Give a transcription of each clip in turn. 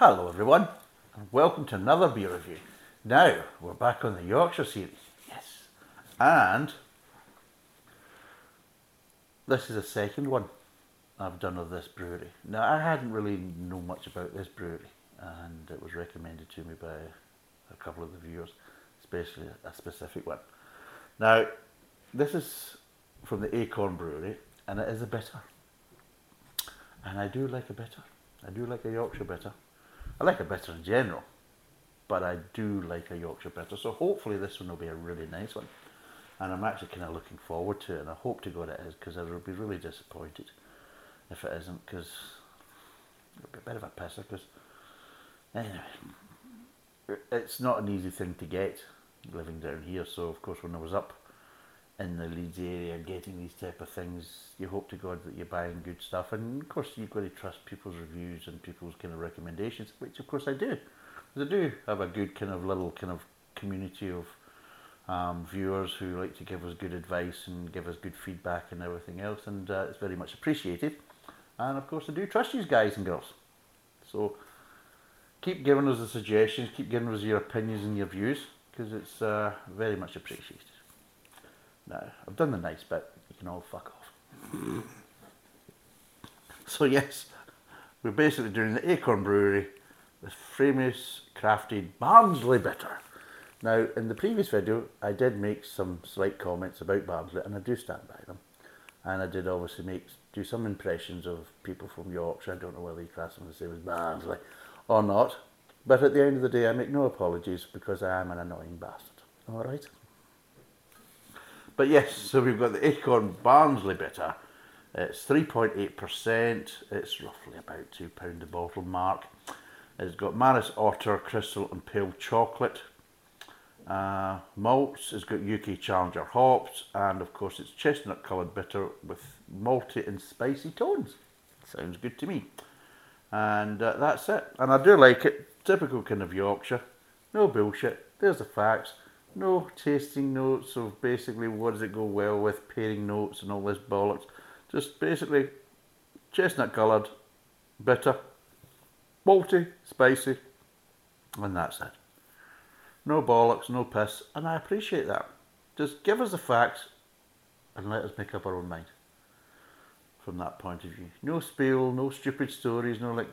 Hello everyone, and welcome to another beer review. Now, we're back on the Yorkshire series. Yes. And this is a second one I've done of this brewery. Now, I hadn't really known much about this brewery, and it was recommended to me by a couple of the viewers, especially a specific one. Now, this is from the Acorn Brewery, and it is a bitter. And I do like a bitter. I do like a Yorkshire bitter. I like a bitter in general, but I do like a Yorkshire bitter. So hopefully this one will be a really nice one. And I'm actually kind of looking forward to it, and I hope to God it is, because I will be really disappointed if it isn't, because it'll be a bit of a pisser, because anyway, it's not an easy thing to get living down here. So of course when I was up in the Leeds area getting these type of things, you hope to God that you're buying good stuff. And of course, you've got to trust people's reviews and people's kind of recommendations, which of course I do. I do have a good kind of little kind of community of um, viewers who like to give us good advice and give us good feedback and everything else, and uh, it's very much appreciated. And of course, I do trust these guys and girls. So keep giving us the suggestions, keep giving us your opinions and your views, because it's uh, very much appreciated. No, I've done the nice bit. You can all fuck off. so yes, we're basically doing the Acorn Brewery, the famous crafted Barnsley bitter. Now, in the previous video, I did make some slight comments about Barnsley, and I do stand by them. And I did obviously make do some impressions of people from Yorkshire. I don't know whether you class them the same as Barnsley or not. But at the end of the day, I make no apologies because I am an annoying bastard. All right. But yes, so we've got the Acorn Barnsley bitter. It's 3.8%. It's roughly about £2 a bottle mark. It's got Maris Otter, Crystal and Pale Chocolate. Uh, malts, it's got UK Challenger hops. And of course it's chestnut coloured bitter with malty and spicy tones. Sounds good to me. And uh, that's it. And I do like it. Typical kind of Yorkshire. No bullshit. There's the facts no tasting notes of basically what does it go well with, pairing notes and all this bollocks. Just basically chestnut coloured, bitter, malty, spicy, and that's it. No bollocks, no piss, and I appreciate that. Just give us the facts and let us make up our own mind from that point of view. No spiel, no stupid stories, no like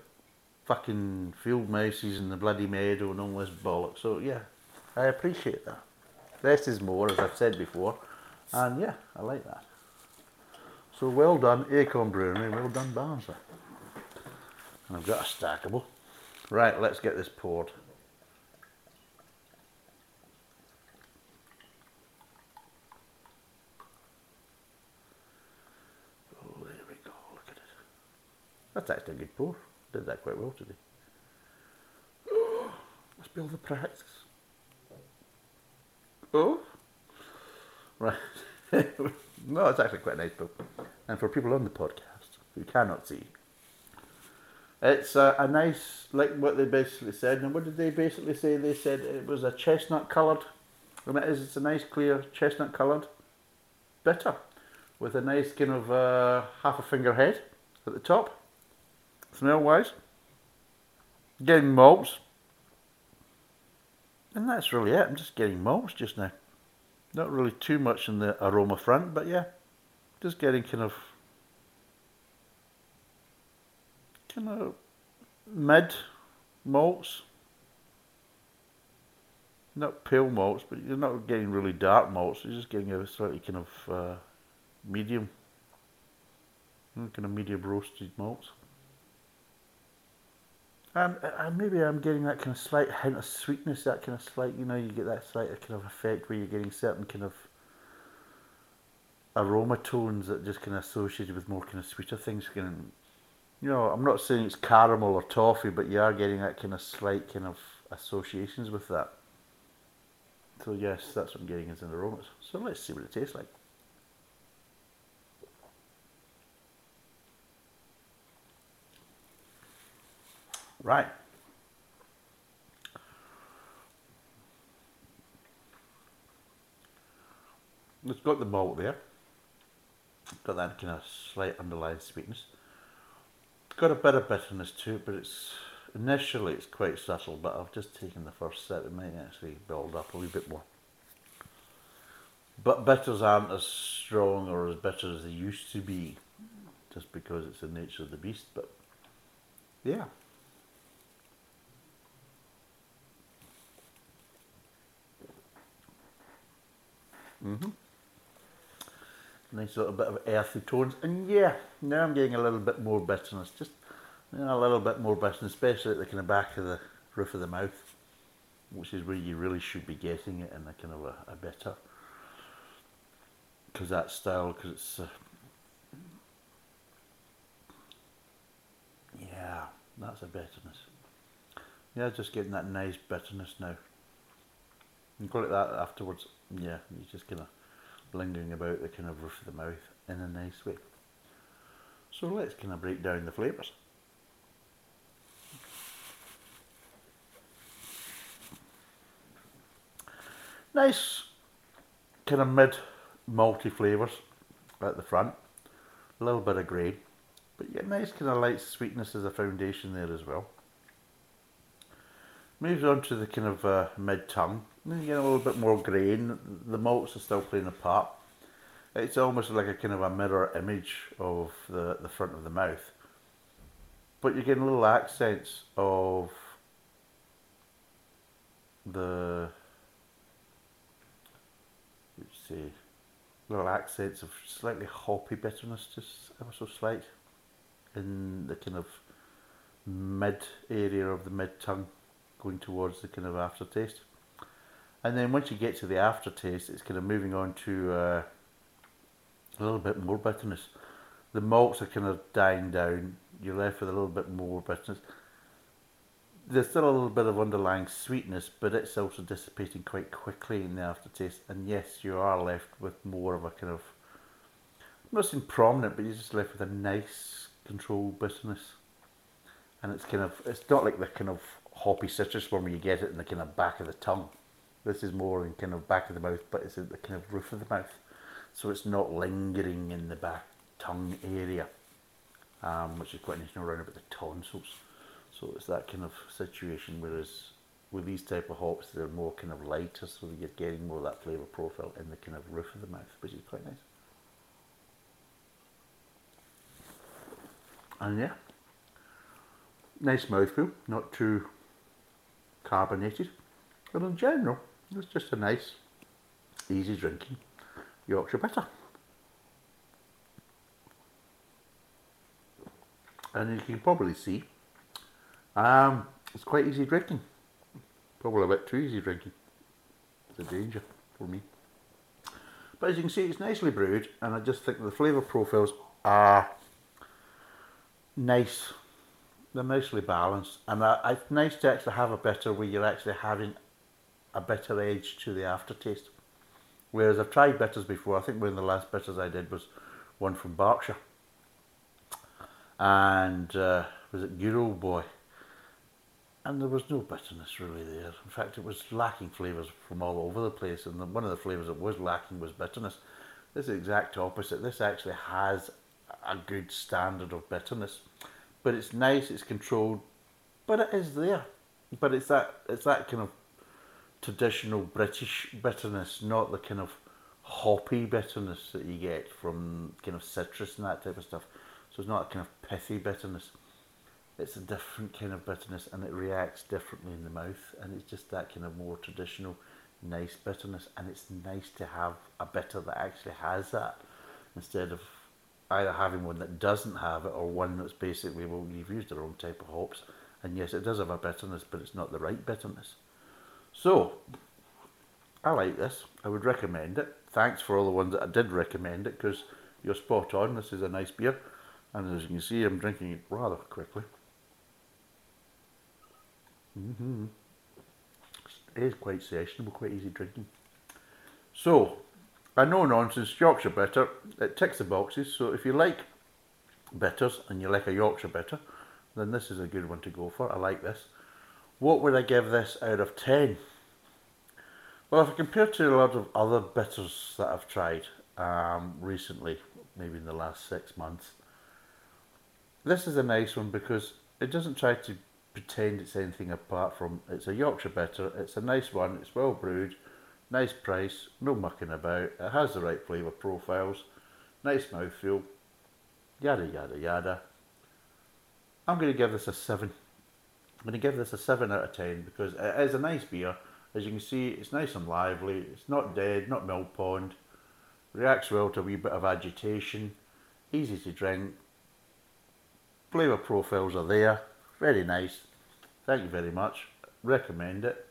fucking field mouses in the bloody meadow and all this bollocks. So yeah, I appreciate that. Less is more, as I've said before, and yeah, I like that. So well done, Acorn Brewery, well done, Barnsley. And I've got a stackable. Right, let's get this poured. Oh, there we go, look at it. That's actually a good pour. Did that quite well today. Be all the practice. Oh, right. no, it's actually quite a nice book. And for people on the podcast who cannot see, it's a, a nice, like what they basically said. And what did they basically say? They said it was a chestnut coloured, and it is, it's a nice clear chestnut coloured bitter with a nice kind of uh, half a finger head at the top, smell wise. Getting malts, and that's really it. I'm just getting malts just now. Not really too much in the aroma front, but yeah, just getting kind of kind of mid malts. Not pale malts, but you're not getting really dark malts. You're just getting a slightly kind of uh, medium, kind of medium roasted malts. Um, and maybe I'm getting that kind of slight hint of sweetness, that kind of slight, you know, you get that slight kind of effect where you're getting certain kind of aroma tones that just kind of associated with more kind of sweeter things. Kind of, you know, I'm not saying it's caramel or toffee, but you are getting that kind of slight kind of associations with that. So yes, that's what I'm getting as an aromas. So let's see what it tastes like. Right. It's got the malt there. Got that kind of slight underlying sweetness. Got a bit of bitterness to it, but it's initially it's quite subtle, but I've just taken the first step. It might actually build up a wee bit more. But bitters aren't as strong or as bitter as they used to be, just because it's the nature of the beast. But yeah. Mhm. Nice little bit of earthy tones, and yeah, now I'm getting a little bit more bitterness. Just you know, a little bit more bitterness, especially at the kind of back of the roof of the mouth, which is where you really should be getting it in a kind of a, a bitter. Because that style, because it's uh, yeah, that's a bitterness. Yeah, just getting that nice bitterness now. You call it that afterwards. Yeah, you're just kind of lingering about the kind of roof of the mouth in a nice way. So let's kind of break down the flavours. Nice kind of mid malty flavours at the front, a little bit of grain, but yeah, nice kind of light sweetness as a foundation there as well. Moves on to the kind of uh, mid tongue. Then you get a little bit more grain. The malts are still playing a part. It's almost like a kind of a mirror image of the, the front of the mouth. But you're getting little accents of the let's see little accents of slightly hoppy bitterness, just ever so slight, in the kind of mid area of the mid tongue going towards the kind of aftertaste. And then once you get to the aftertaste, it's kind of moving on to uh, a little bit more bitterness. The malts are kind of dying down. You're left with a little bit more bitterness. There's still a little bit of underlying sweetness, but it's also dissipating quite quickly in the aftertaste. And yes, you are left with more of a kind of, not saying prominent, but you're just left with a nice controlled bitterness. And it's kind of, it's not like the kind of hoppy citrus one where you get it in the kind of back of the tongue. This is more in kind of back of the mouth, but it's at the kind of roof of the mouth. So it's not lingering in the back tongue area, um, which is quite nice, you around about the tonsils. So it's that kind of situation, whereas with these type of hops, they're more kind of lighter, so you're getting more of that flavour profile in the kind of roof of the mouth, which is quite nice. And yeah, nice mouthfeel, not too carbonated. But in general, it's just a nice, easy drinking Yorkshire bitter. And you can probably see, um, it's quite easy drinking. Probably a bit too easy drinking. It's a danger for me. But as you can see, it's nicely brewed, and I just think the flavour profiles are nice they're mostly balanced, and it's nice to actually have a bitter where you're actually having a bitter edge to the aftertaste. Whereas I've tried bitters before. I think one of the last bitters I did was one from Berkshire, and uh, was it Good Old Boy, and there was no bitterness really there. In fact, it was lacking flavours from all over the place, and the, one of the flavours that was lacking was bitterness. This is the exact opposite. This actually has a good standard of bitterness but it's nice, it's controlled, but it is there. But it's that it's that kind of traditional British bitterness, not the kind of hoppy bitterness that you get from kind of citrus and that type of stuff. So it's not a kind of pithy bitterness. It's a different kind of bitterness and it reacts differently in the mouth and it's just that kind of more traditional nice bitterness and it's nice to have a bitter that actually has that instead of either having one that doesn't have it or one that's basically, well, you've used the wrong type of hops. And yes, it does have a bitterness, but it's not the right bitterness. So, I like this. I would recommend it. Thanks for all the ones that I did recommend it because you're spot on. This is a nice beer. And as you can see, I'm drinking it rather quickly. Mm-hmm. It is quite sessionable, quite easy drinking. So, a no-nonsense Yorkshire bitter. It ticks the boxes, so if you like bitters and you like a Yorkshire bitter, then this is a good one to go for. I like this. What would I give this out of 10? Well, if I compare to a lot of other bitters that I've tried um, recently, maybe in the last six months, this is a nice one because it doesn't try to pretend it's anything apart from it's a Yorkshire bitter. It's a nice one. It's well brewed, nice price, no mucking about. It has the right flavour profiles, nice mouthfeel, yada yada yada. I'm going to give this a seven. I'm going to give this a seven out of ten because it is a nice beer. As you can see, it's nice and lively. It's not dead, not mill pond. Reacts well to a wee bit of agitation. Easy to drink. Flavour profiles are there. Very nice. Thank you very much. Recommend it.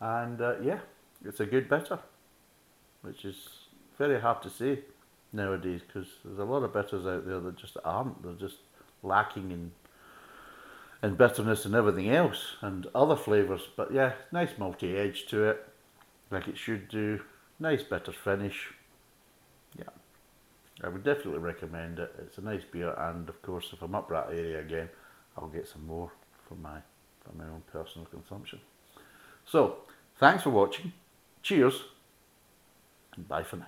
And uh, yeah, it's a good bitter, which is very hard to say nowadays because there's a lot of bitters out there that just aren't. They're just lacking in in bitterness and everything else and other flavours. But yeah, nice malty edge to it, like it should do. Nice bitter finish. Yeah, I would definitely recommend it. It's a nice beer, and of course, if I'm up that area again, I'll get some more for my for my own personal consumption. So, thanks for watching. Cheers, and bye for now.